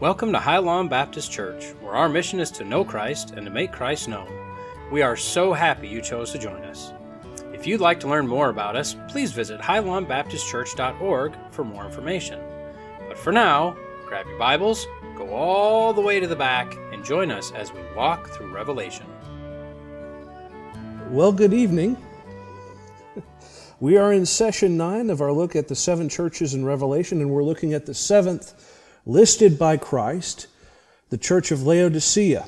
Welcome to High Lawn Baptist Church, where our mission is to know Christ and to make Christ known. We are so happy you chose to join us. If you'd like to learn more about us, please visit highlawnbaptistchurch.org for more information. But for now, grab your Bibles, go all the way to the back, and join us as we walk through Revelation. Well, good evening. We are in session nine of our look at the seven churches in Revelation, and we're looking at the seventh listed by Christ, the church of Laodicea.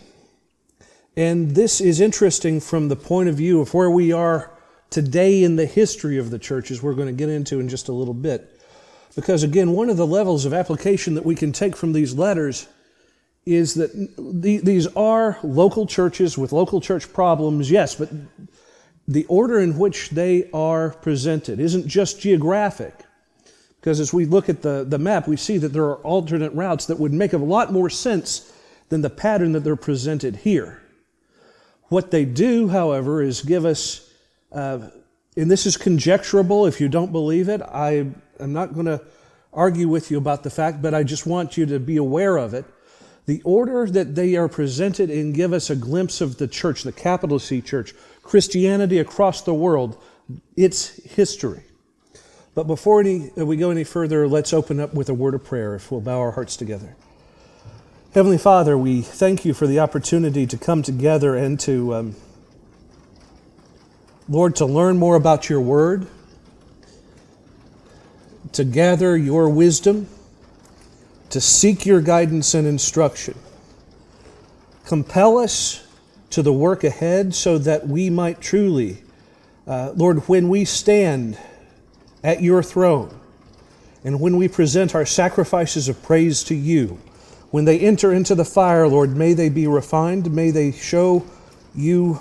And this is interesting from the point of view of where we are today in the history of the churches, we're going to get into in just a little bit. Because again, one of the levels of application that we can take from these letters is that these are local churches with local church problems, yes, but the order in which they are presented isn't just geographic. Because as we look at the, the map, we see that there are alternate routes that would make a lot more sense than the pattern that they're presented here. What they do, however, is give us, uh, and this is conjecturable if you don't believe it. I am not going to argue with you about the fact, but I just want you to be aware of it. The order that they are presented in give us a glimpse of the church, the capital C church, Christianity across the world, its history. But before any, we go any further, let's open up with a word of prayer if we'll bow our hearts together. Heavenly Father, we thank you for the opportunity to come together and to, um, Lord, to learn more about your word, to gather your wisdom, to seek your guidance and instruction. Compel us to the work ahead so that we might truly, uh, Lord, when we stand at your throne and when we present our sacrifices of praise to you, when they enter into the fire, Lord, may they be refined, may they show you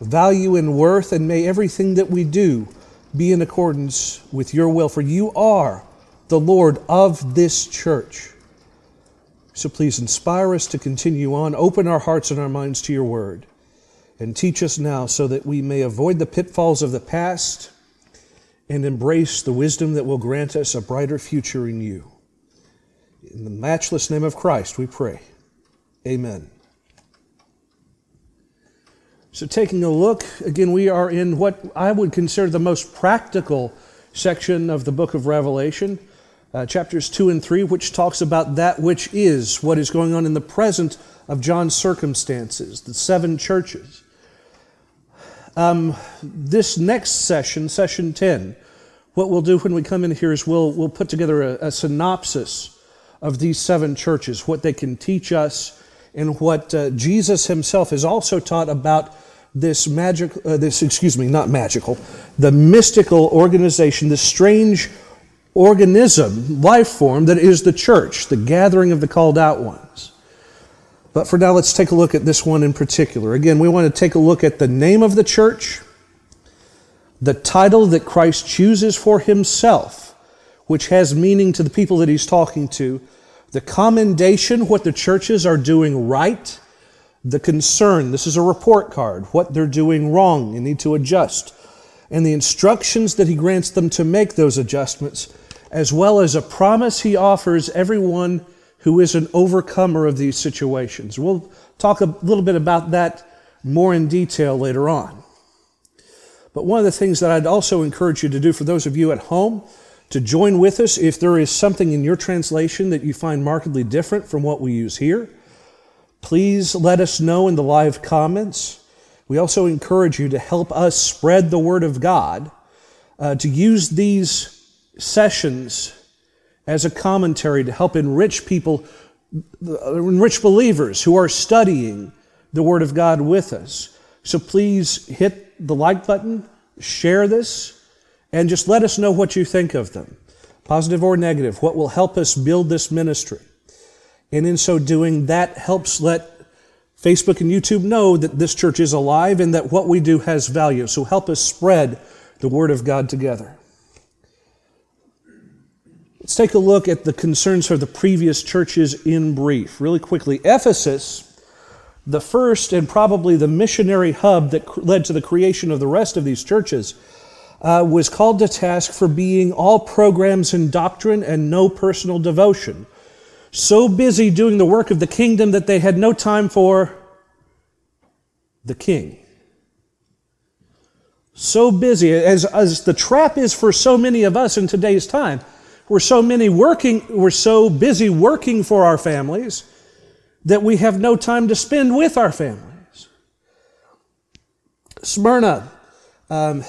value and worth, and may everything that we do be in accordance with your will, for you are the Lord of this church. So please inspire us to continue on. Open our hearts and our minds to your word. And teach us now so that we may avoid the pitfalls of the past and embrace the wisdom that will grant us a brighter future in you. In the matchless name of Christ, we pray. Amen. So, taking a look, again, we are in what I would consider the most practical section of the book of Revelation uh, chapters 2 and 3, which talks about that which is, what is going on in the present of John's circumstances, the seven churches. Um, this next session, session 10, what we'll do when we come in here is we'll, we'll put together a, a synopsis of these seven churches, what they can teach us, and what uh, Jesus himself has also taught about this magic, uh, this, excuse me, not magical, the mystical organization, this strange organism, life form that is the church, the gathering of the called out ones. But for now, let's take a look at this one in particular. Again, we want to take a look at the name of the church, the title that Christ chooses for himself, which has meaning to the people that he's talking to, the commendation, what the churches are doing right, the concern, this is a report card, what they're doing wrong and need to adjust, and the instructions that he grants them to make those adjustments as well as a promise he offers everyone who is an overcomer of these situations. We'll talk a little bit about that more in detail later on. But one of the things that I'd also encourage you to do for those of you at home, to join with us if there is something in your translation that you find markedly different from what we use here. Please let us know in the live comments. We also encourage you to help us spread the word of God, uh, to use these sessions as a commentary to help enrich people, enrich believers who are studying the Word of God with us. So please hit the like button, share this, and just let us know what you think of them, positive or negative, what will help us build this ministry. And in so doing, that helps let Facebook and YouTube know that this church is alive and that what we do has value. So help us spread the Word of God together. Let's take a look at the concerns for the previous churches in brief, really quickly. Ephesus, the first and probably the missionary hub that led to the creation of the rest of these churches, uh, was called to task for being all programs and doctrine and no personal devotion. so busy doing the work of the kingdom that they had no time for the king. So busy, as, as the trap is for so many of us in today's time. We're so many working, we're so busy working for our families that we have no time to spend with our families. Smyrna um,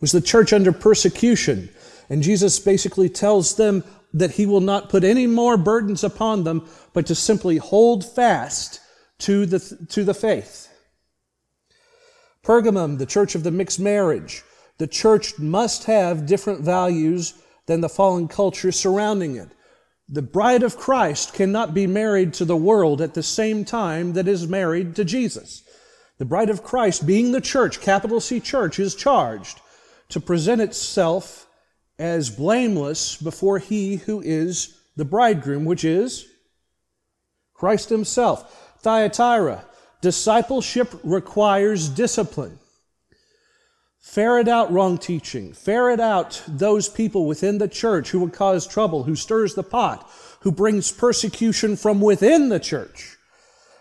was the church under persecution, and Jesus basically tells them that he will not put any more burdens upon them, but to simply hold fast to the, to the faith. Pergamum, the church of the mixed marriage. The church must have different values than the fallen culture surrounding it. The bride of Christ cannot be married to the world at the same time that is married to Jesus. The bride of Christ, being the church, capital C church, is charged to present itself as blameless before he who is the bridegroom, which is Christ himself. Thyatira, discipleship requires discipline. Ferret out wrong teaching. Ferret out those people within the church who would cause trouble, who stirs the pot, who brings persecution from within the church.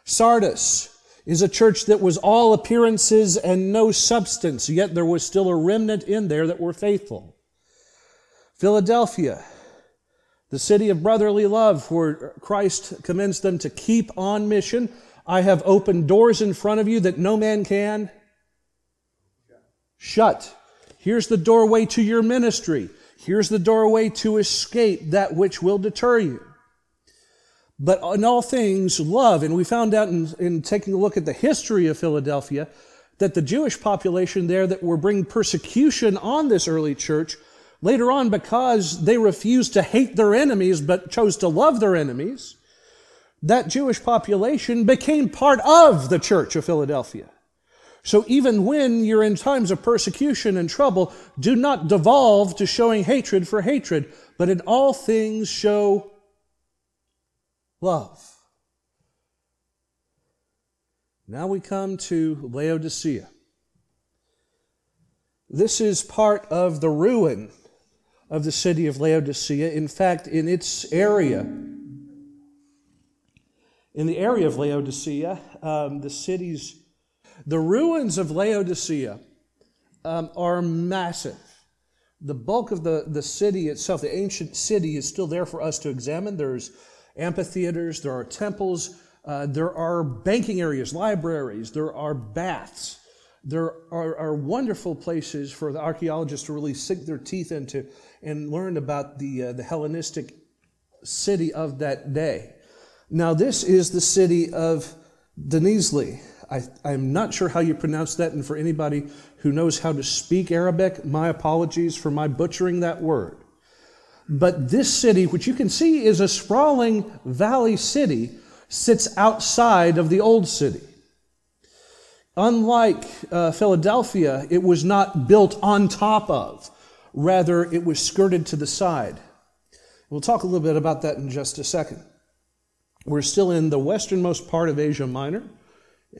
Sardis is a church that was all appearances and no substance, yet there was still a remnant in there that were faithful. Philadelphia, the city of brotherly love, where Christ commends them to keep on mission. I have opened doors in front of you that no man can shut. Here's the doorway to your ministry. Here's the doorway to escape that which will deter you. But in all things, love. And we found out in, in taking a look at the history of Philadelphia that the Jewish population there that were bringing persecution on this early church later on because they refused to hate their enemies but chose to love their enemies, that Jewish population became part of the church of Philadelphia. So even when you're in times of persecution and trouble, do not devolve to showing hatred for hatred, but in all things show love. Now we come to Laodicea. This is part of the ruin of the city of Laodicea. In fact, in its area, in the area of Laodicea, um, the city's the ruins of Laodicea um, are massive. The bulk of the, the city itself, the ancient city, is still there for us to examine. There's amphitheaters, there are temples, uh, there are banking areas, libraries, there are baths. There are, are, wonderful places for the archaeologists to really sink their teeth into and learn about the, uh, the Hellenistic city of that day. Now, this is the city of Denizli. I, I'm not sure how you pronounce that, and for anybody who knows how to speak Arabic, my apologies for my butchering that word. But this city, which you can see is a sprawling valley city, sits outside of the old city. Unlike uh, Philadelphia, it was not built on top of, rather, it was skirted to the side. We'll talk a little bit about that in just a second. We're still in the westernmost part of Asia Minor.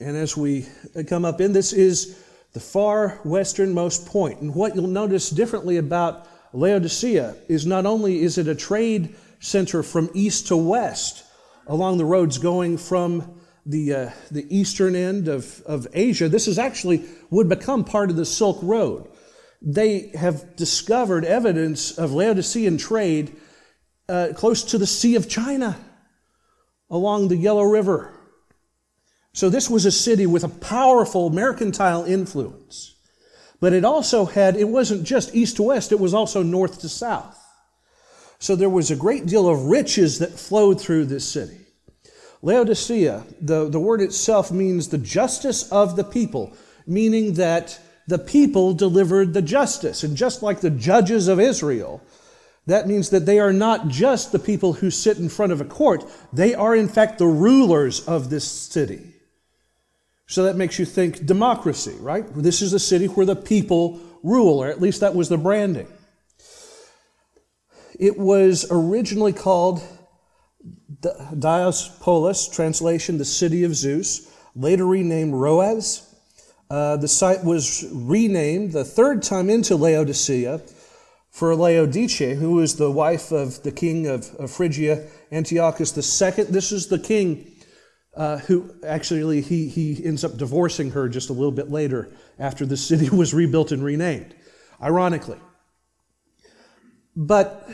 And as we come up in, this is the far westernmost point. And what you'll notice differently about Laodicea is not only is it a trade center from east to west along the roads going from the, uh, the eastern end of, of Asia, this is actually would become part of the Silk Road. They have discovered evidence of Laodicean trade uh, close to the Sea of China along the Yellow River. So this was a city with a powerful mercantile influence. But it also had, it wasn't just east to west, it was also north to south. So there was a great deal of riches that flowed through this city. Laodicea, the, the word itself means the justice of the people, meaning that the people delivered the justice. And just like the judges of Israel, that means that they are not just the people who sit in front of a court, they are in fact the rulers of this city. So that makes you think democracy, right? This is a city where the people rule, or at least that was the branding. It was originally called Diospolis, translation, the city of Zeus, later renamed Roaz. Uh, the site was renamed the third time into Laodicea for Laodicea, who was the wife of the king of, of Phrygia, Antiochus II. This is the king uh, who actually he, he ends up divorcing her just a little bit later after the city was rebuilt and renamed, ironically. But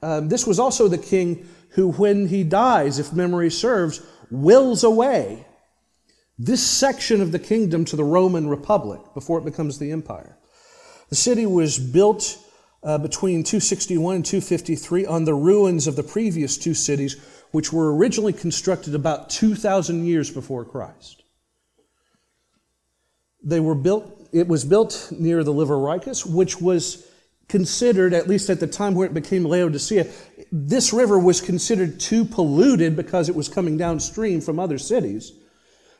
um, this was also the king who, when he dies, if memory serves, wills away this section of the kingdom to the Roman Republic before it becomes the empire. The city was built uh, between 261 and 253 on the ruins of the previous two cities, which were originally constructed about 2,000 years before Christ. They were built, it was built near the Livaricus, which was considered, at least at the time where it became Laodicea, this river was considered too polluted because it was coming downstream from other cities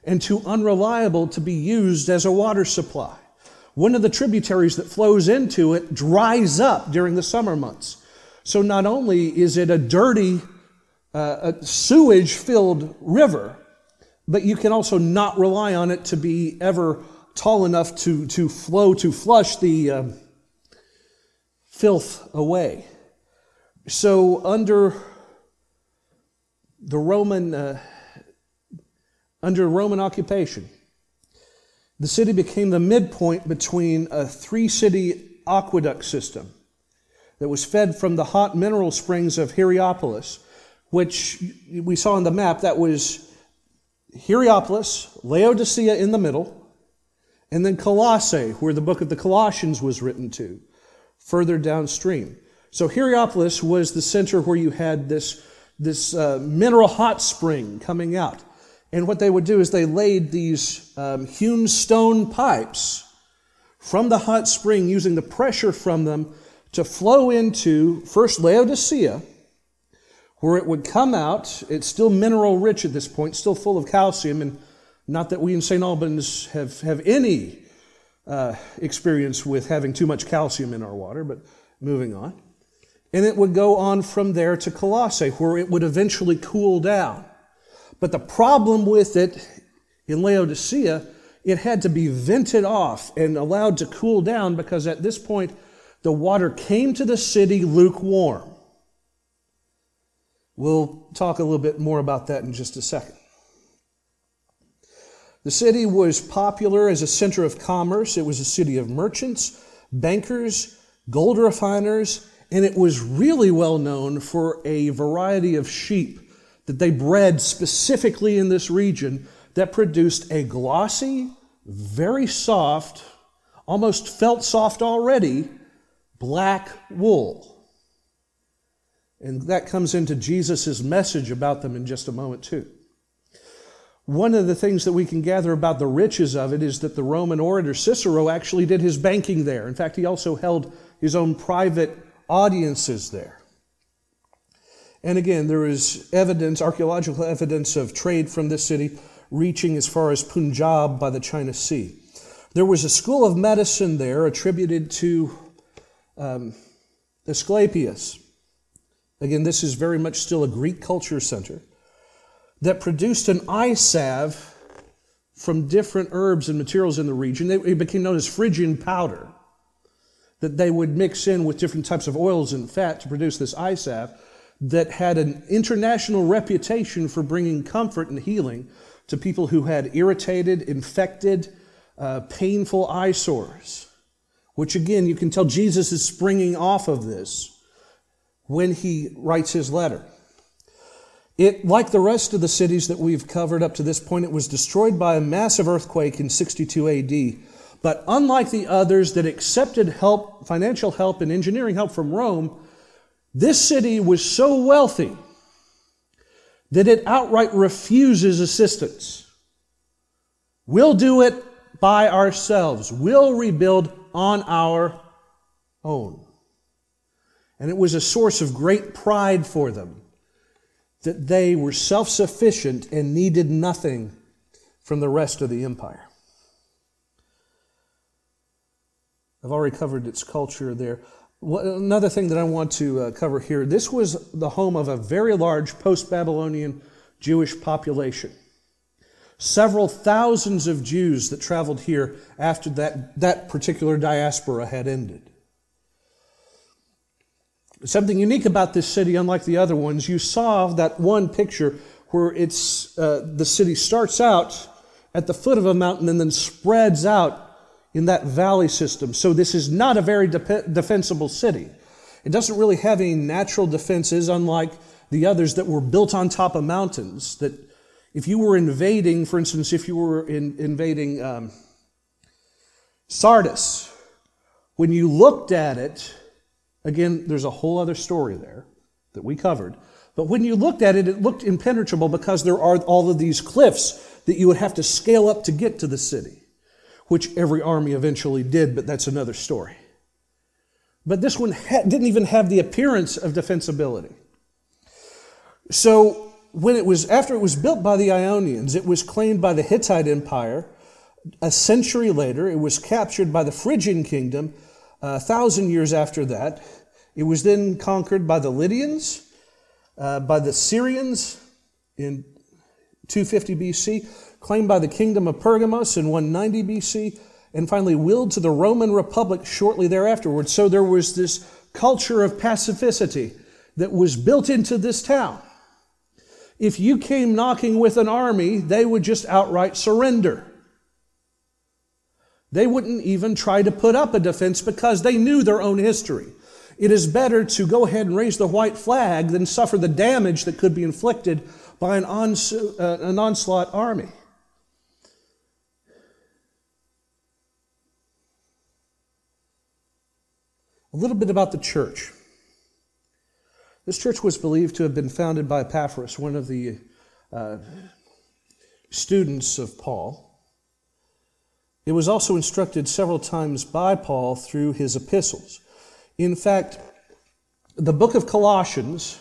and too unreliable to be used as a water supply. One of the tributaries that flows into it dries up during the summer months. So not only is it a dirty, uh, a sewage filled river, but you can also not rely on it to be ever tall enough to, to flow, to flush the uh, filth away. So, under the Roman, uh, under Roman occupation, the city became the midpoint between a three city aqueduct system that was fed from the hot mineral springs of Hierapolis, which we saw on the map. That was Hierapolis, Laodicea in the middle, and then Colossae, where the book of the Colossians was written to, further downstream. So Hierapolis was the center where you had this, this uh, mineral hot spring coming out. And what they would do is they laid these um, hewn stone pipes from the hot spring using the pressure from them to flow into first Laodicea, where it would come out. It's still mineral rich at this point, still full of calcium, and not that we in St. Albans have, have any uh, experience with having too much calcium in our water, but moving on. And it would go on from there to Colossae, where it would eventually cool down. But the problem with it in Laodicea, it had to be vented off and allowed to cool down because at this point the water came to the city lukewarm. We'll talk a little bit more about that in just a second. The city was popular as a center of commerce. It was a city of merchants, bankers, gold refiners, and it was really well known for a variety of sheep that they bred specifically in this region that produced a glossy, very soft, almost felt soft already, black wool. And that comes into Jesus' message about them in just a moment, too. One of the things that we can gather about the riches of it is that the Roman orator Cicero actually did his banking there. In fact, he also held his own private audiences there. And again, there is evidence, archaeological evidence of trade from this city reaching as far as Punjab by the China Sea. There was a school of medicine there attributed to um, Asclepius. Again, this is very much still a Greek culture center that produced an eye salve from different herbs and materials in the region. It became known as Phrygian powder that they would mix in with different types of oils and fat to produce this eye salve that had an international reputation for bringing comfort and healing to people who had irritated, infected, uh, painful eyesores. Which again, you can tell Jesus is springing off of this when he writes his letter. It, like the rest of the cities that we've covered up to this point, it was destroyed by a massive earthquake in 62 AD. But unlike the others that accepted help, financial help and engineering help from Rome, this city was so wealthy that it outright refuses assistance. We'll do it by ourselves. We'll rebuild on our own. And it was a source of great pride for them that they were self sufficient and needed nothing from the rest of the empire. I've already covered its culture there. Another thing that I want to uh, cover here this was the home of a very large post Babylonian Jewish population. Several thousands of Jews that traveled here after that, that particular diaspora had ended. Something unique about this city, unlike the other ones, you saw that one picture where it's, uh, the city starts out at the foot of a mountain and then spreads out in that valley system. So this is not a very de- defensible city. It doesn't really have any natural defenses, unlike the others that were built on top of mountains. That if you were invading, for instance, if you were in, invading um, Sardis, when you looked at it, again, there's a whole other story there that we covered. But when you looked at it, it looked impenetrable because there are all of these cliffs that you would have to scale up to get to the city, which every army eventually did, but that's another story. But this one ha- didn't even have the appearance of defensibility. So when it was after it was built by the Ionians, it was claimed by the Hittite Empire. A century later, it was captured by the Phrygian kingdom. A thousand years after that, it was then conquered by the Lydians, uh, by the Syrians in 250 BC, claimed by the kingdom of Pergamos in 190 BC, and finally willed to the Roman Republic shortly thereafter. So there was this culture of pacificity that was built into this town. If you came knocking with an army, they would just outright surrender. They wouldn't even try to put up a defense because they knew their own history. It is better to go ahead and raise the white flag than suffer the damage that could be inflicted by an, ons- uh, an onslaught army. A little bit about the church. This church was believed to have been founded by Epaphras, one of the uh, students of Paul. It was also instructed several times by Paul through his epistles. In fact, the book of Colossians,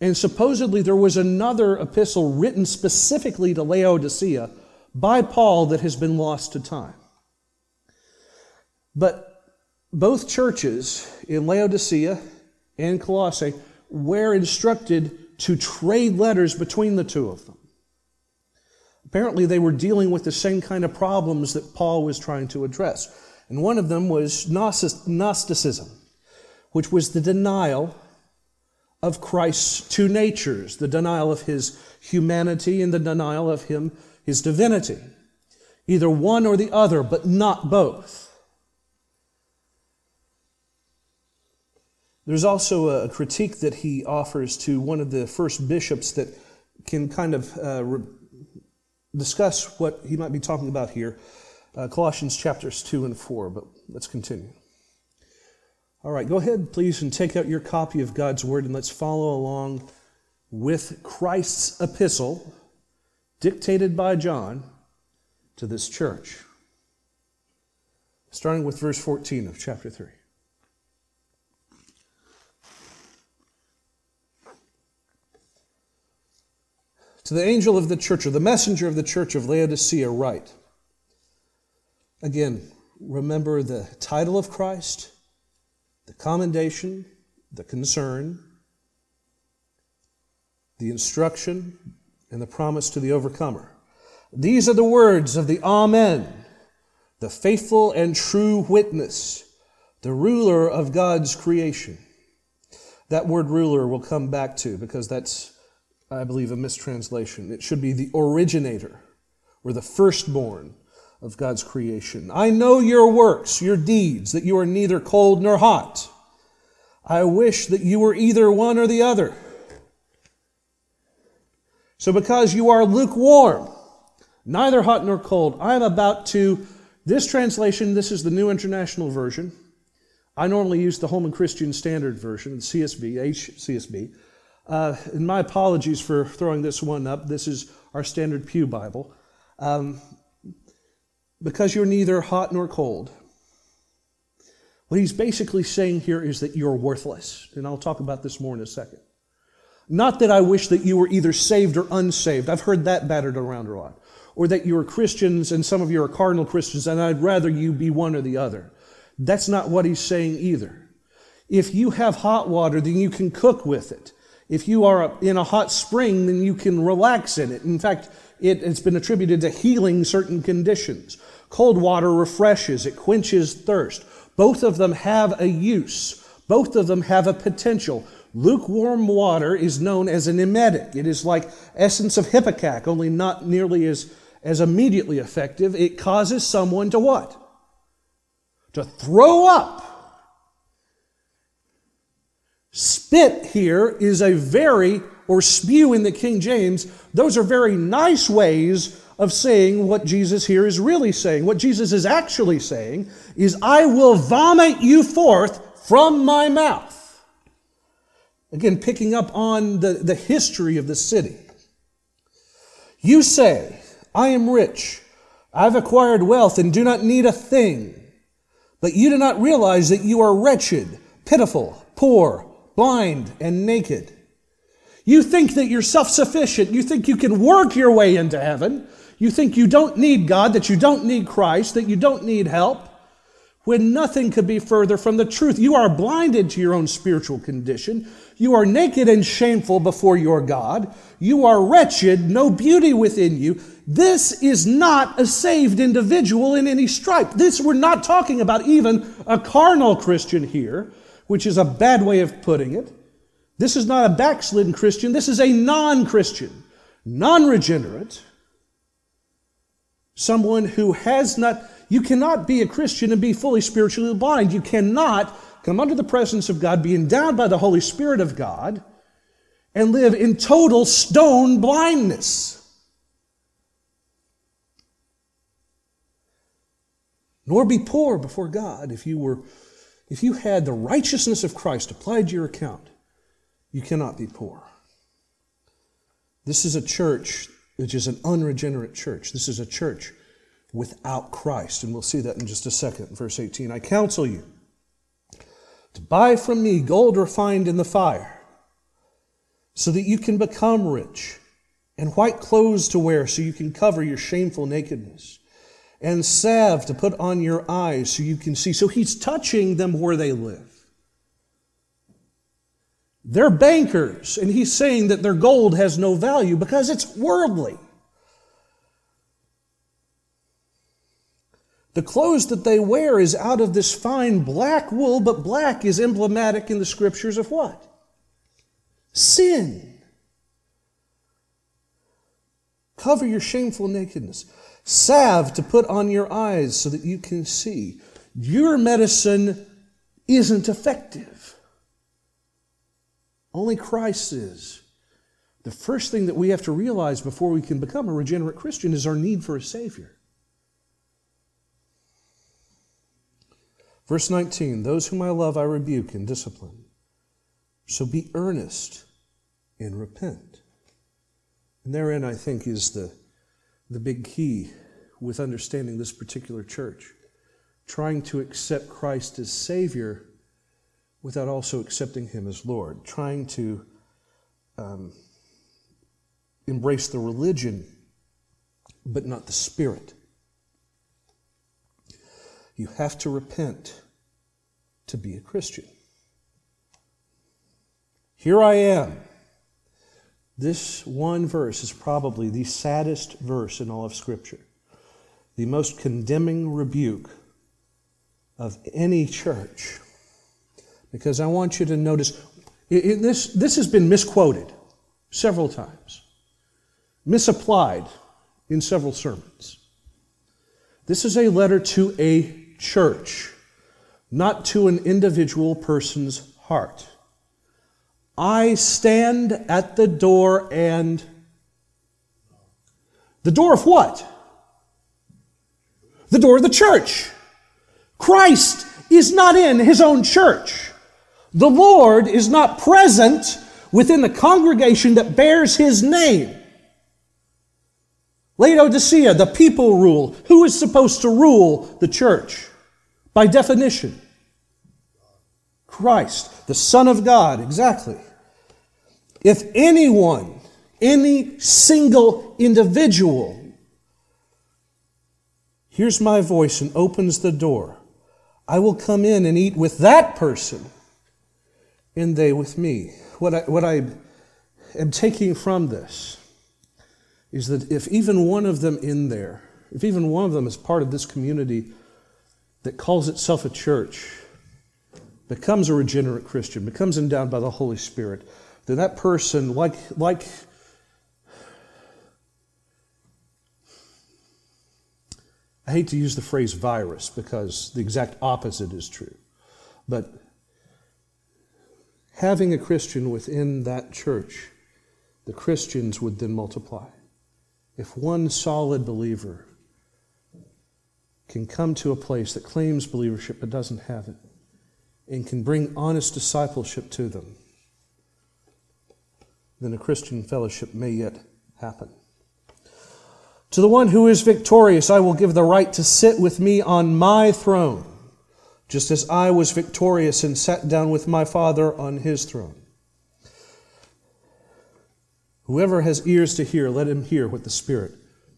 and supposedly there was another epistle written specifically to Laodicea by Paul that has been lost to time. But both churches in Laodicea and Colossae were instructed to trade letters between the two of them. Apparently, they were dealing with the same kind of problems that Paul was trying to address. And one of them was Gnosticism, which was the denial of Christ's two natures, the denial of his humanity and the denial of him, his divinity. Either one or the other, but not both. There's also a critique that he offers to one of the first bishops that can kind of uh, re- discuss what he might be talking about here. Uh, Colossians chapters 2 and 4, but let's continue. All right, go ahead, please, and take out your copy of God's Word and let's follow along with Christ's epistle, dictated by John, to this church. Starting with verse 14 of chapter 3. To the angel of the church, or the messenger of the church of Laodicea, write. Again, remember the title of Christ, the commendation, the concern, the instruction, and the promise to the overcomer. These are the words of the Amen, the faithful and true witness, the ruler of God's creation. That word ruler we'll come back to because that's I believe, a mistranslation. It should be the originator or the firstborn of God's creation. I know your works, your deeds, that you are neither cold nor hot. I wish that you were either one or the other. So, because you are lukewarm, neither hot nor cold, I am about to. This translation, this is the New International Version. I normally use the Holman Christian Standard Version, CSB, HCSB. Uh, and my apologies for throwing this one up. This is our standard Pew Bible. Um, because you're neither hot nor cold. What he's basically saying here is that you're worthless. And I'll talk about this more in a second. Not that I wish that you were either saved or unsaved. I've heard that battered around a lot. Or that you are Christians and some of you are carnal Christians, and I'd rather you be one or the other. That's not what he's saying either. If you have hot water, then you can cook with it. If you are in a hot spring, then you can relax in it. In fact, it, has been attributed to healing certain conditions. Cold water refreshes, it quenches thirst. Both of them have a use. Both of them have a potential. Lukewarm water is known as an emetic. It is like essence of ipecac, only not nearly as, as immediately effective. It causes someone to what? To throw up. Spit here is a very, or spew in the King James, those are very nice ways of saying what Jesus here is really saying. What Jesus is actually saying is, I will vomit you forth from my mouth. Again, picking up on the, the history of the city. You say, I am rich, I've acquired wealth, and do not need a thing. But you do not realize that you are wretched, pitiful, poor, blind, and naked. You think that you're self sufficient. You think you can work your way into heaven. You think you don't need God, that you don't need Christ, that you don't need help when nothing could be further from the truth. You are blinded to your own spiritual condition. You are naked and shameful before your God. You are wretched, no beauty within you. This is not a saved individual in any stripe. This, we're not talking about even a carnal Christian here, which is a bad way of putting it. This is not a backslidden Christian. This is a non Christian, non regenerate, someone who has not you cannot be a Christian and be fully spiritually blind. You cannot come under the presence of God, be endowed by the Holy Spirit of God, and live in total stone blindness. Nor be poor before God if you were if you had the righteousness of Christ applied to your account, you cannot be poor. This is a church which is an unregenerate church. This is a church without Christ. And we'll see that in just a second. Verse 18 I counsel you to buy from me gold refined in the fire, so that you can become rich, and white clothes to wear, so you can cover your shameful nakedness, and salve to put on your eyes, so you can see. So he's touching them where they live. They're bankers, and he's saying that their gold has no value because it's worldly. The clothes that they wear is out of this fine black wool, but black is emblematic in the scriptures of what? Sin. Cover your shameful nakedness. Salve to put on your eyes so that you can see. Your medicine isn't effective. Only Christ is. The first thing that we have to realize before we can become a regenerate Christian is our need for a Savior. Verse 19 Those whom I love I rebuke and discipline. So be earnest and repent. And therein, I think, is the, the big key with understanding this particular church. Trying to accept Christ as Savior without also accepting Him as Lord. Trying to um, embrace the religion, but not the Spirit. You have to repent to be a Christian. Here I am. This one verse is probably the saddest verse in all of Scripture, the most condemning rebuke of any church. Because I want you to notice this, this has been misquoted several times, misapplied in several sermons. This is a letter to a church, not to an individual person's heart. I stand at the door and. The door of what? The door of the church. Christ is not in his own church. The Lord is not present within the congregation that bears his name. Laodicea, the people rule. Who is supposed to rule the church? By definition, Christ, the Son of God, exactly. If anyone, any single individual, hears my voice and opens the door, I will come in and eat with that person, and they with me. What I, what I am taking from this is that if even one of them in there, if even one of them is part of this community that calls itself a church, becomes a regenerate Christian, becomes endowed by the Holy Spirit, then that person, like, like I hate to use the phrase virus because the exact opposite is true. But having a Christian within that church, the Christians would then multiply. If one solid believer can come to a place that claims believership but doesn't have it, and can bring honest discipleship to them, then a Christian fellowship may yet happen. To the one who is victorious, I will give the right to sit with me on my throne, just as I was victorious and sat down with my Father on his throne. Whoever has ears to hear, let him hear what the Spirit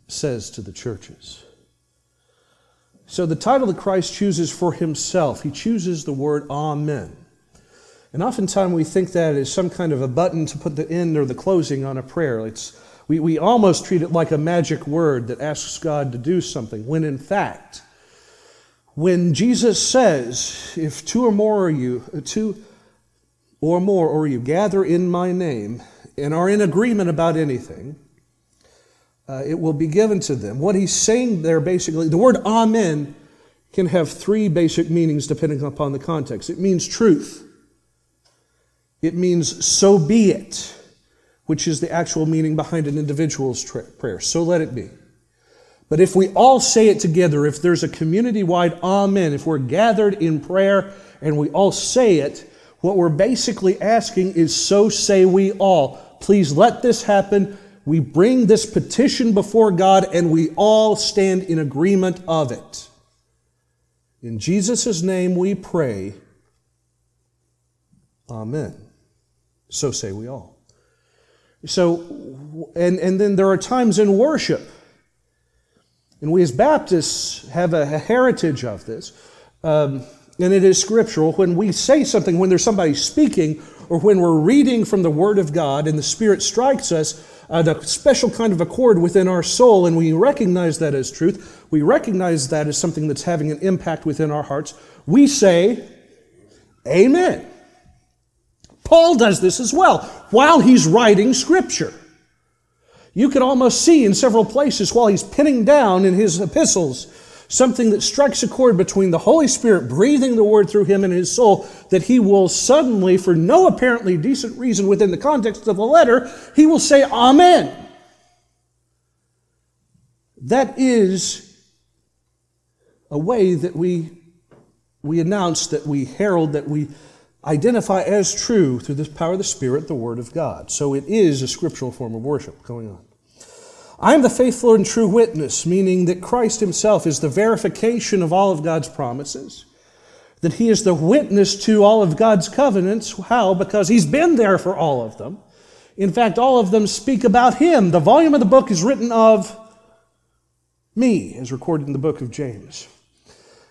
says to the churches. So, the title that Christ chooses for himself, he chooses the word Amen. And oftentimes we think that is some kind of a button to put the end or the closing on a prayer. It's, we, we almost treat it like a magic word that asks God to do something, when in fact, when Jesus says, If two or more are you, uh, two or more or you gather in my name and are in agreement about anything, uh, it will be given to them. What he's saying there basically, the word amen can have three basic meanings depending upon the context. It means truth, it means so be it, which is the actual meaning behind an individual's tra- prayer. So let it be. But if we all say it together, if there's a community wide amen, if we're gathered in prayer and we all say it, what we're basically asking is so say we all. Please let this happen we bring this petition before God and we all stand in agreement of it. In Jesus' name we pray. Amen. So say we all. So, and, and then there are times in worship, and we as Baptists have a, heritage of this, um, and it is scriptural. When we say something, when there's somebody speaking, or when we're reading from the Word of God and the Spirit strikes us, a special kind of accord within our soul, and we recognize that as truth. We recognize that as something that's having an impact within our hearts. We say, Amen. Paul does this as well while he's writing Scripture. You can almost see in several places while he's pinning down in his epistles something that strikes a chord between the Holy Spirit breathing the word through him and his soul, that he will suddenly, for no apparently decent reason within the context of the letter, he will say, Amen. That is a way that we, we announce, that we herald, that we identify as true through the power of the Spirit, the Word of God. So it is a scriptural form of worship going on. I am the faithful and true witness, meaning that Christ himself is the verification of all of God's promises, that he is the witness to all of God's covenants. How? Because he's been there for all of them. In fact, all of them speak about him. The volume of the book is written of me, as recorded in the book of James.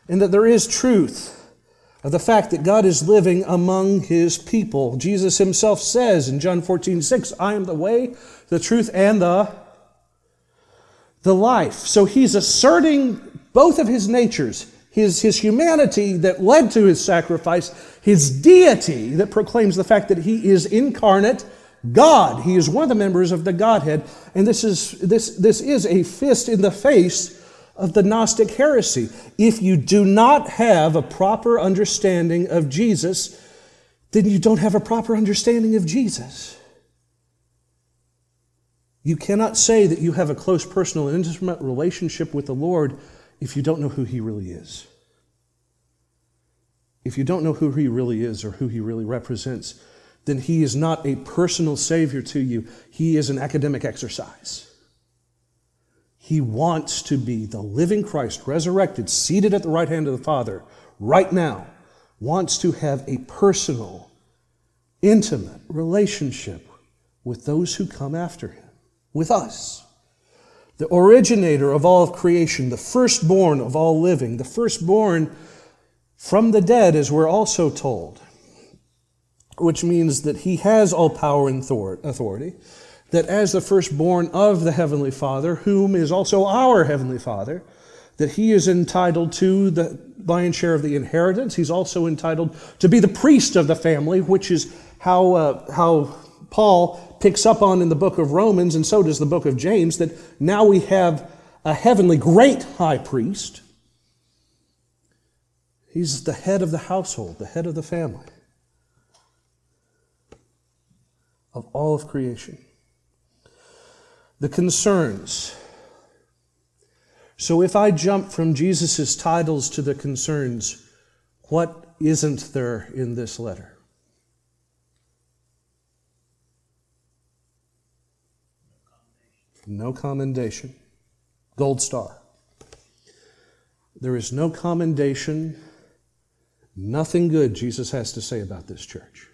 And that there is truth of the fact that God is living among his people. Jesus himself says in John 14, 6, I am the way, the truth, and the the life. So he's asserting both of his natures his, his humanity that led to his sacrifice, his deity that proclaims the fact that he is incarnate God. He is one of the members of the Godhead. And this is, this, this is a fist in the face of the Gnostic heresy. If you do not have a proper understanding of Jesus, then you don't have a proper understanding of Jesus. You cannot say that you have a close personal intimate relationship with the Lord if you don't know who He really is. If you don't know who He really is or who He really represents, then He is not a personal Savior to you. He is an academic exercise. He wants to be the living Christ, resurrected, seated at the right hand of the Father right now, wants to have a personal, intimate relationship with those who come after Him with us. The originator of all of creation, the firstborn of all living, the firstborn from the dead, as we're also told, which means that he has all power and authority, that as the firstborn of the Heavenly Father, whom is also our Heavenly Father, that he is entitled to the lion's share of the inheritance. He's also entitled to be the priest of the family, which is how, uh, how Paul picks up on in the book of Romans, and so does the book of James, that now we have a heavenly great high priest. He's the head of the household, the head of the family, of all of creation. The concerns. So if I jump from Jesus' titles to the concerns, what isn't there in this letter? No commendation. Gold star. There is no commendation, nothing good Jesus has to say about this church.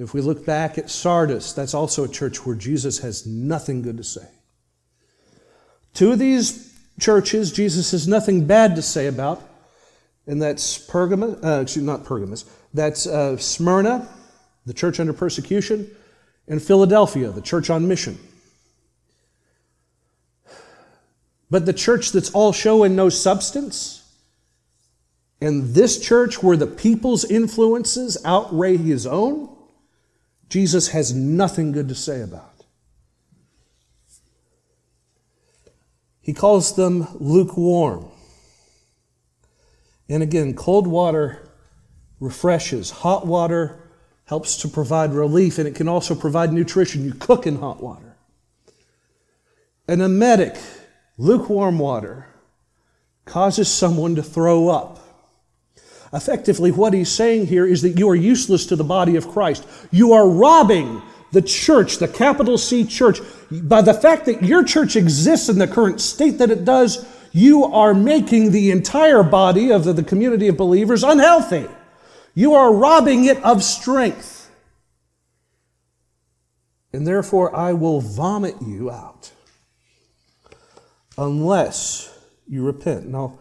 If we look back at Sardis, that's also a church where Jesus has nothing good to say. Two of these churches, Jesus has nothing bad to say about, and that's Pergamos, uh, excuse not Pergamos, that's uh, Smyrna, the church under persecution, and Philadelphia, the church on mission. But the church that's all show and no substance, and this church where the people's influences outweigh his own, Jesus has nothing good to say about. He calls them lukewarm. And again, cold water refreshes, hot water helps to provide relief, and it can also provide nutrition. You cook in hot water. An emetic Lukewarm water causes someone to throw up. Effectively, what he's saying here is that you are useless to the body of Christ. You are robbing the church, the capital C church. By the fact that your church exists in the current state that it does, you are making the entire body of the community of believers unhealthy. You are robbing it of strength. And therefore, I will vomit you out unless you repent. I'll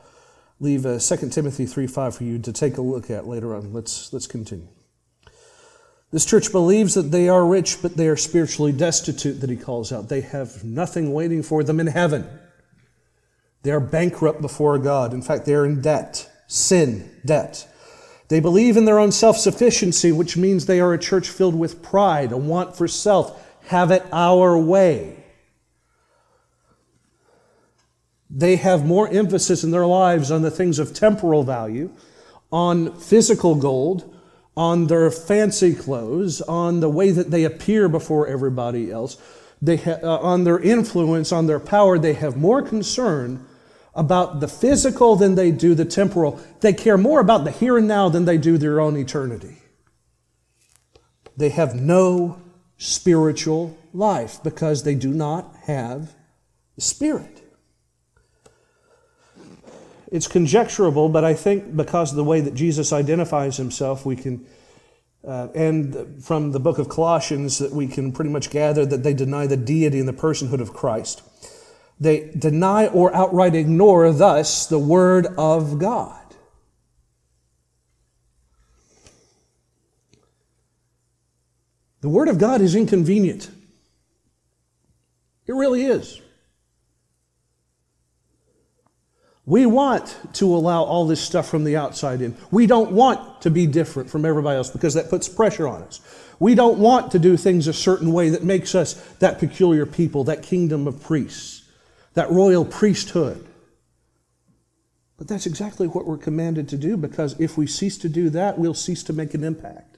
leave uh, 2 Timothy 3 5 for you to take a look at later on. Let's, let's continue. This church believes that they are rich, but they are spiritually destitute, that he calls out. They have nothing waiting for them in heaven. They are bankrupt before God. In fact, they are in debt, sin, debt. They believe in their own self sufficiency, which means they are a church filled with pride, a want for self, have it our way. They have more emphasis in their lives on the things of temporal value, on physical gold, on their fancy clothes, on the way that they appear before everybody else, they ha- uh, on their influence, on their power. They have more concern about the physical than they do the temporal. They care more about the here and now than they do their own eternity. They have no spiritual life because they do not have the Spirit. It's conjecturable, but I think because of the way that Jesus identifies himself, we can, uh, and from the book of Colossians, that we can pretty much gather that they deny the deity and the personhood of Christ. They deny or outright ignore, thus, the Word of God. The Word of God is inconvenient. It really is. We want to allow all this stuff from the outside in. We don't want to be different from everybody else because that puts pressure on us. We don't want to do things a certain way that makes us that peculiar people, that kingdom of priests, that royal priesthood. But that's exactly what we're commanded to do because if we cease to do that, we'll cease to make an impact.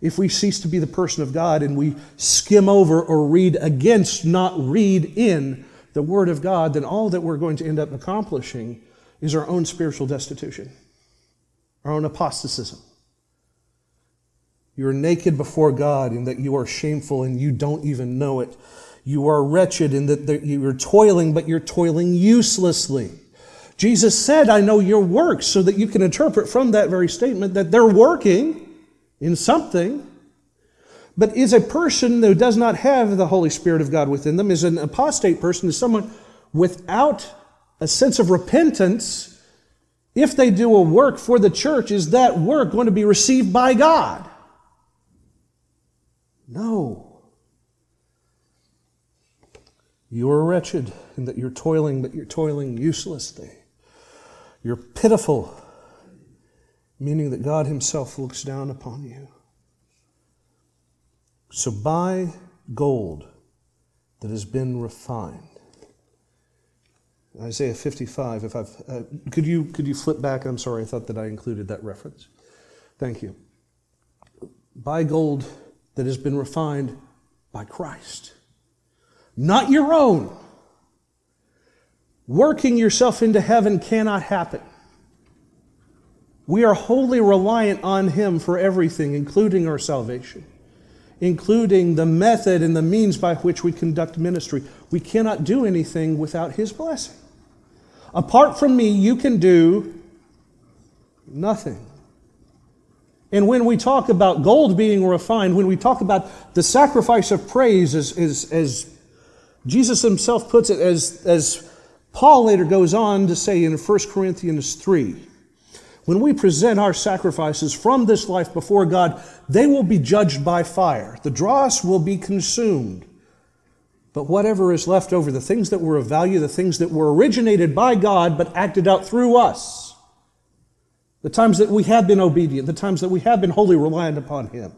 If we cease to be the person of God and we skim over or read against, not read in, the Word of God, then all that we're going to end up accomplishing is our own spiritual destitution, our own apostatism. You're naked before God in that you are shameful and you don't even know it. You are wretched in that you're toiling, but you're toiling uselessly. Jesus said, I know your works, so that you can interpret from that very statement that they're working in something. But is a person who does not have the Holy Spirit of God within them, is an apostate person, is someone without a sense of repentance. If they do a work for the church, is that work going to be received by God? No. You are wretched and that you're toiling, but you're toiling uselessly. You're pitiful, meaning that God Himself looks down upon you. So buy gold that has been refined. Isaiah 55. If I've, uh, could you could you flip back? I'm sorry, I thought that I included that reference. Thank you. Buy gold that has been refined by Christ, not your own. Working yourself into heaven cannot happen. We are wholly reliant on Him for everything, including our salvation, including the method and the means by which we conduct ministry. We cannot do anything without His blessing. Apart from me, you can do nothing. And when we talk about gold being refined, when we talk about the sacrifice of praise, as, as, as Jesus himself puts it, as, as Paul later goes on to say in 1 Corinthians 3, when we present our sacrifices from this life before God, they will be judged by fire. The dross will be consumed. But whatever is left over, the things that were of value, the things that were originated by God but acted out through us, the times that we have been obedient, the times that we have been wholly reliant upon Him,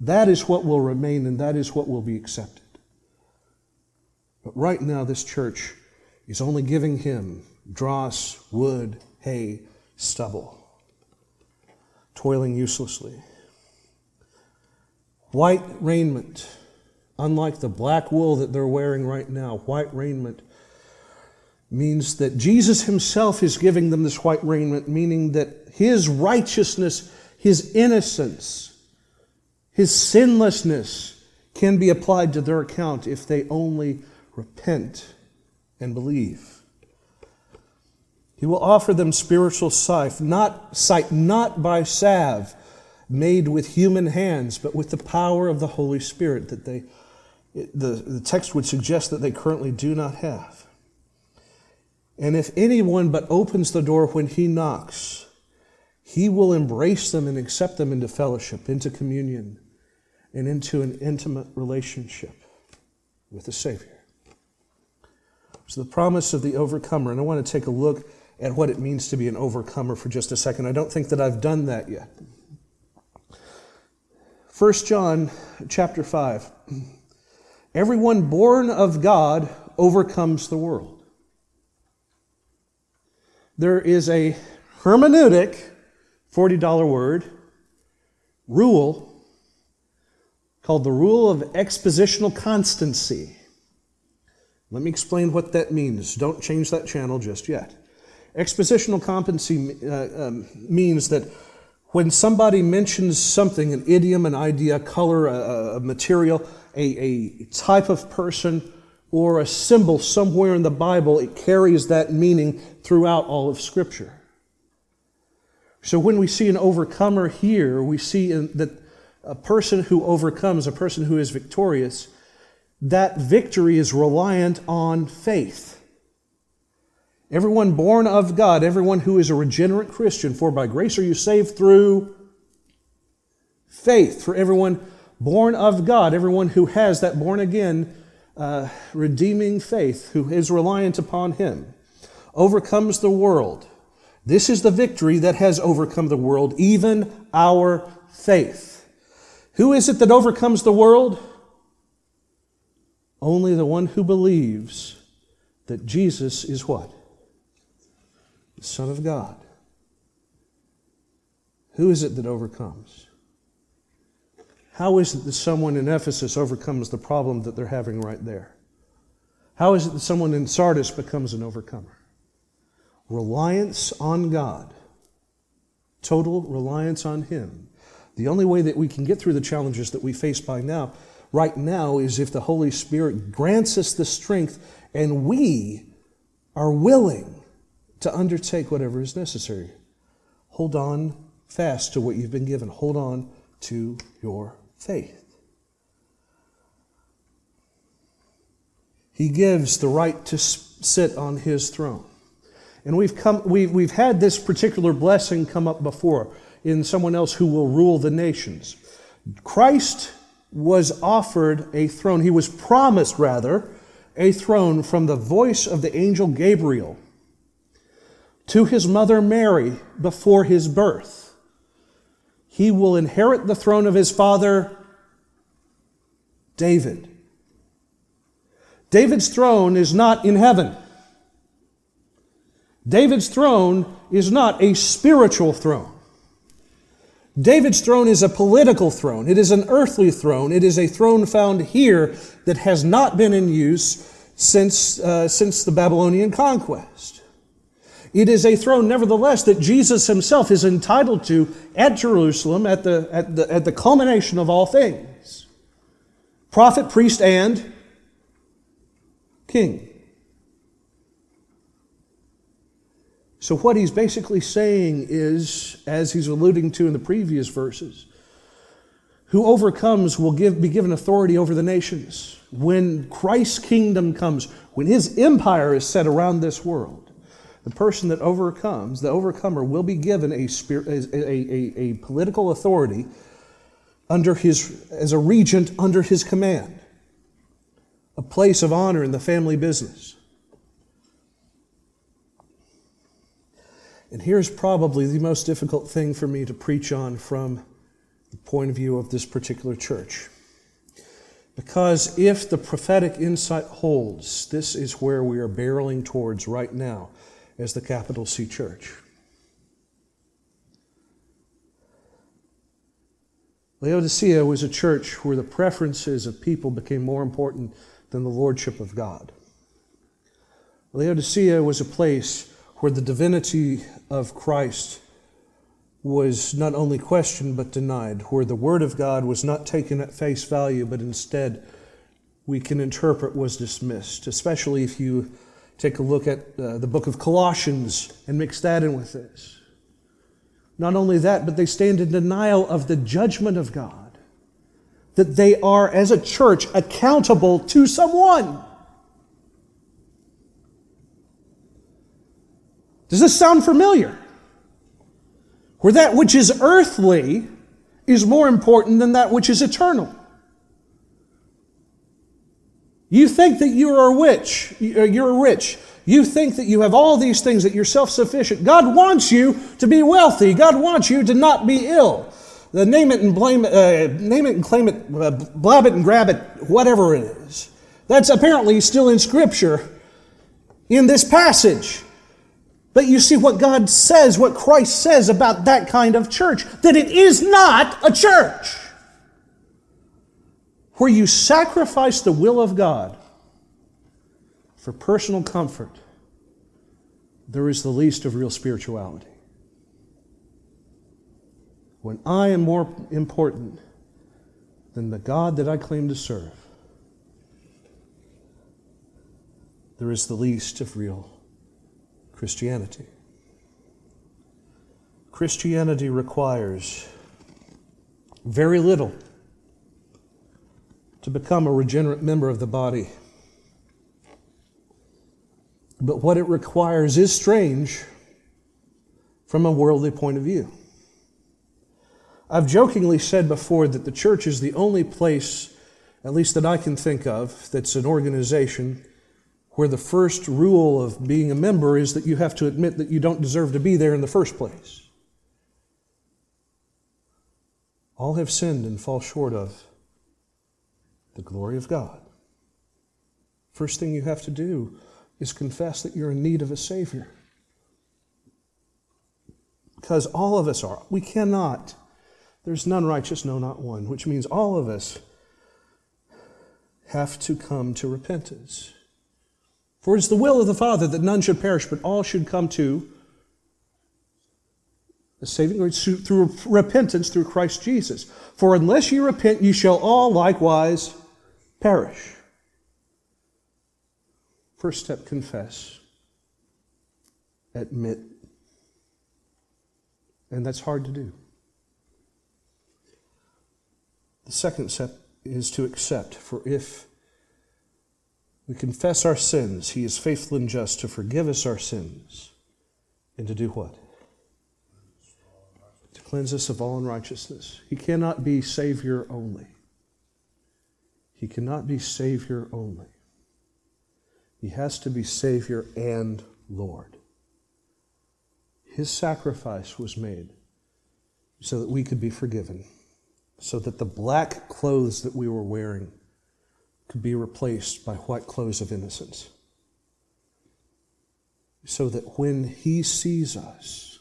that is what will remain and that is what will be accepted. But right now, this church is only giving Him dross, wood, hay, stubble, toiling uselessly. White raiment Unlike the black wool that they're wearing right now, white raiment means that Jesus himself is giving them this white raiment, meaning that his righteousness, his innocence, his sinlessness can be applied to their account if they only repent and believe. He will offer them spiritual sight, not sight, not by salve made with human hands, but with the power of the Holy Spirit that they the, the text would suggest that they currently do not have. And if anyone but opens the door when he knocks, he will embrace them and accept them into fellowship, into communion, and into an intimate relationship with the Savior. So, the promise of the overcomer, and I want to take a look at what it means to be an overcomer for just a second. I don't think that I've done that yet. 1 John chapter 5. Everyone born of God overcomes the world. There is a hermeneutic, $40 word, rule called the rule of expositional constancy. Let me explain what that means. Don't change that channel just yet. Expositional competency uh, um, means that when somebody mentions something, an idiom, an idea, color, a, a material, a, a type of person or a symbol somewhere in the Bible, it carries that meaning throughout all of Scripture. So when we see an overcomer here, we see that a person who overcomes, a person who is victorious, that victory is reliant on faith. Everyone born of God, everyone who is a regenerate Christian, for by grace are you saved through faith. For everyone born of God, everyone who has that born again, uh, redeeming faith, who is reliant upon Him, overcomes the world. This is the victory that has overcome the world, even our faith. Who is it that overcomes the world? Only the one who believes that Jesus is what? The Son of God. Who is it that overcomes? How is it that someone in Ephesus overcomes the problem that they're having right there? How is it that someone in Sardis becomes an overcomer? Reliance on God, total reliance on Him. The only way that we can get through the challenges that we face by now, right now, is if the Holy Spirit grants us the strength and we are willing to undertake whatever is necessary. Hold on fast to what you've been given. Hold on to your faith. He gives the right to sit on his throne. And we've, come, we've, we've had this particular blessing come up before in someone else who will rule the nations. Christ was offered a throne. He was promised, rather, a throne from the voice of the angel Gabriel to his mother Mary before his birth. He will inherit the throne of his father David. David's throne is not in heaven. David's throne is not a spiritual throne. David's throne is a political throne. It is an earthly throne. It is a throne found here that has not been in use since, uh, since the Babylonian conquest. It is a throne, nevertheless, that Jesus himself is entitled to at Jerusalem at the, at the, at the culmination of all things prophet, priest, and king. So, what he's basically saying is, as he's alluding to in the previous verses, who overcomes will give, be given authority over the nations. When Christ's kingdom comes, when his empire is set around this world, the person that overcomes, the overcomer, will be given a, a, a, a, political authority under his, as a regent under his command, a place of honor in the family business. And here's probably the most difficult thing for me to preach on from the point of view of this particular church. Because if the prophetic insight holds, this is where we are barreling towards right now as the capital C church. Laodicea was a church where the preferences of people became more important than the lordship of God. Laodicea was a place where the divinity of Christ was not only questioned but denied, where the Word of God was not taken at face value, but instead we can interpret was dismissed, especially if you take a look at uh, the book of Colossians and mix that in with this. Not only that, but they stand in denial of the judgment of God, that they are, as a church, accountable to someone. Does this sound familiar? Where that which is earthly is more important than that which is eternal. You think that you are rich. Uh, you're rich. You think that you have all these things, that you're self sufficient. God wants you to be wealthy. God wants you to not be ill. The name it and blame it, uh, name it and claim it, uh, blab it and grab it, whatever it is. That's apparently still in Scripture in this passage. But you see what God says, what Christ says about that kind of church, that it is not a church where you sacrifice the will of God for personal comfort. There is the least of real spirituality. When I am more important than the God that I claim to serve, there is the least of real Christianity. Christianity requires very little to become a regenerate member of the body. But what it requires is strange from a worldly point of view. I've jokingly said before that the church is the only place, at least that I can think of, that's an organization where the first rule of being a member is that you have to admit that you don't deserve to be there in the first place. All have sinned and fall short of the glory of God. First thing you have to do is confess that you're in need of a Savior. Because all of us are. We cannot. There's none righteous, no, not one, which means all of us have to come to repentance. For it's the will of the Father that none should perish, but all should come to the saving grace through repentance through Christ Jesus. For unless you repent, you shall all likewise perish. First step confess, admit. And that's hard to do. The second step is to accept, for if we confess our sins, He is faithful and just to forgive us our sins and to do what? To cleanse us of all unrighteousness. He cannot be Savior only. He cannot be Savior only. He has to be Savior and Lord. His sacrifice was made so that we could be forgiven, so that the black clothes that we were wearing could be replaced by white clothes of innocence. So that when He sees us,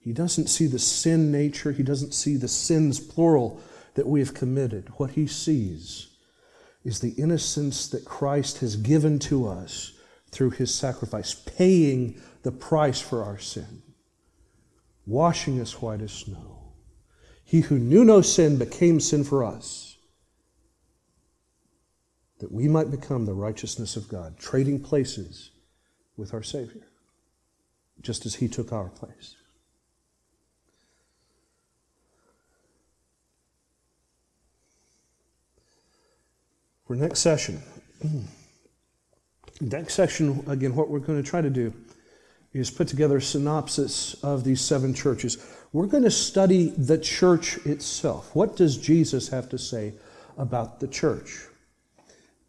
He doesn't see the sin nature, He doesn't see the sins, plural, that we have committed. What He sees is the innocence that Christ has given to us through his sacrifice, paying the price for our sin, washing us white as snow. He who knew no sin became sin for us, that we might become the righteousness of God, trading places with our Savior, just as he took our place. For next session, next session, again, what we're going to try to do is put together a synopsis of these seven churches. We're going to study the church itself. What does Jesus have to say about the church?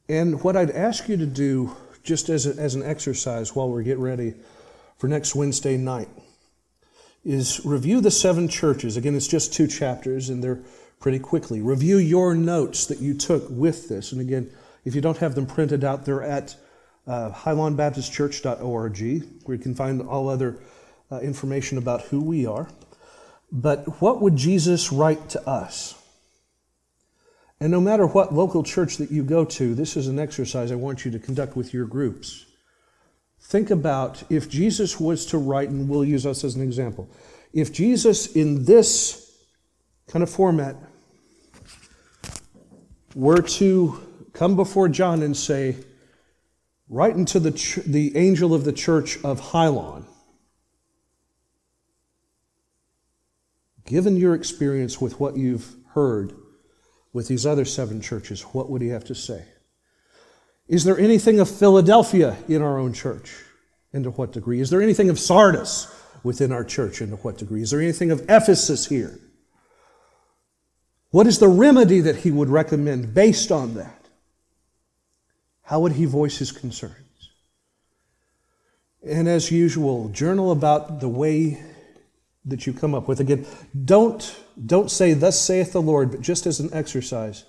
And what I'd ask you to do, just as, a, as an exercise while we're getting ready for next Wednesday night, is review the seven churches. Again, it's just two chapters, and they're pretty quickly. Review your notes that you took with this. And again, if you don't have them printed out, they're at uh, HighLawnBaptistChurch.org, where you can find all other uh, information about who we are. But what would Jesus write to us? And no matter what local church that you go to, this is an exercise I want you to conduct with your groups. Think about if Jesus was to write, and we'll use us as an example. If Jesus, in this kind of format, were to come before John and say, Write unto the, ch- the angel of the church of Highlawn, given your experience with what you've heard with these other seven churches, what would he have to say? Is there anything of Philadelphia in our own church? And to what degree? Is there anything of Sardis within our church? And to what degree? Is there anything of Ephesus here? What is the remedy that he would recommend based on that? How would he voice his concerns? And as usual, journal about the way that you come up with. Again, don't, don't say, Thus saith the Lord, but just as an exercise.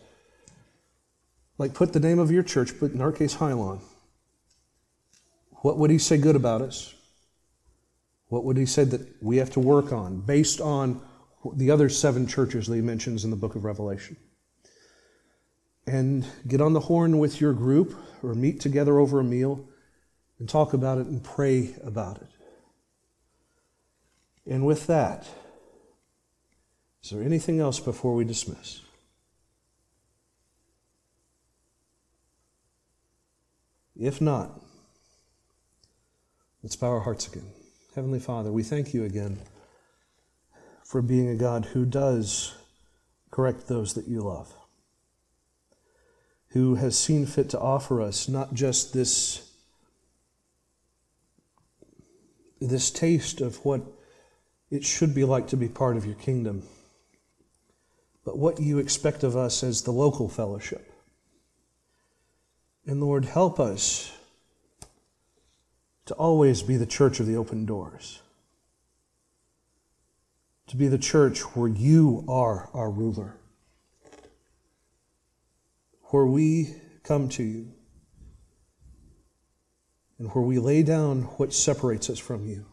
Like put the name of your church, but in our case, Highlawn. What would he say good about us? What would he say that we have to work on based on the other seven churches that he mentions in the book of Revelation. And get on the horn with your group or meet together over a meal and talk about it and pray about it. And with that, is there anything else before we dismiss? If not, let's bow our hearts again. Heavenly Father, we thank you again for being a God who does correct those that you love, who has seen fit to offer us not just this, this taste of what it should be like to be part of your kingdom, but what you expect of us as the local fellowship. And Lord, help us to always be the church of the open doors to be the church where you are our ruler, where we come to you, and where we lay down what separates us from you,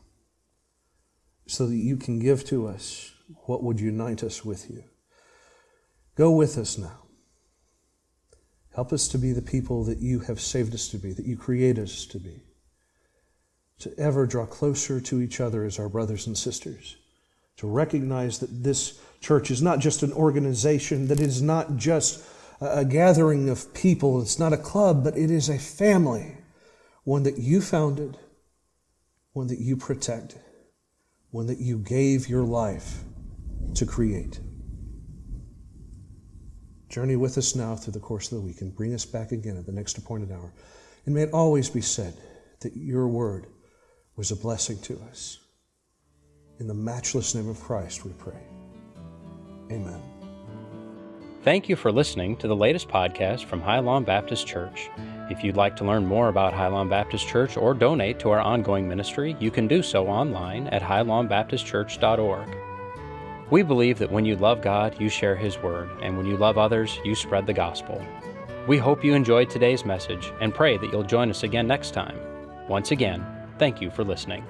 so that you can give to us what would unite us with you. Go with us now. Help us to be the people that you have saved us to be, that you created us to be, to ever draw closer to each other as our brothers and sisters to recognize that this church is not just an organization, that it is not just a gathering of people, it's not a club, but it is a family, one that you founded, one that you protected, one that you gave your life to create. Journey with us now through the course of the week and bring us back again at the next appointed hour. And may it always be said that your word was a blessing to us. In the matchless name of Christ, we pray. Amen. Thank you for listening to the latest podcast from High Lawn Baptist Church. If you'd like to learn more about Highlawn Baptist Church or donate to our ongoing ministry, you can do so online at highlawnbaptistchurch.org. We believe that when you love God, you share His Word, and when you love others, you spread the gospel. We hope you enjoyed today's message and pray that you'll join us again next time. Once again, thank you for listening.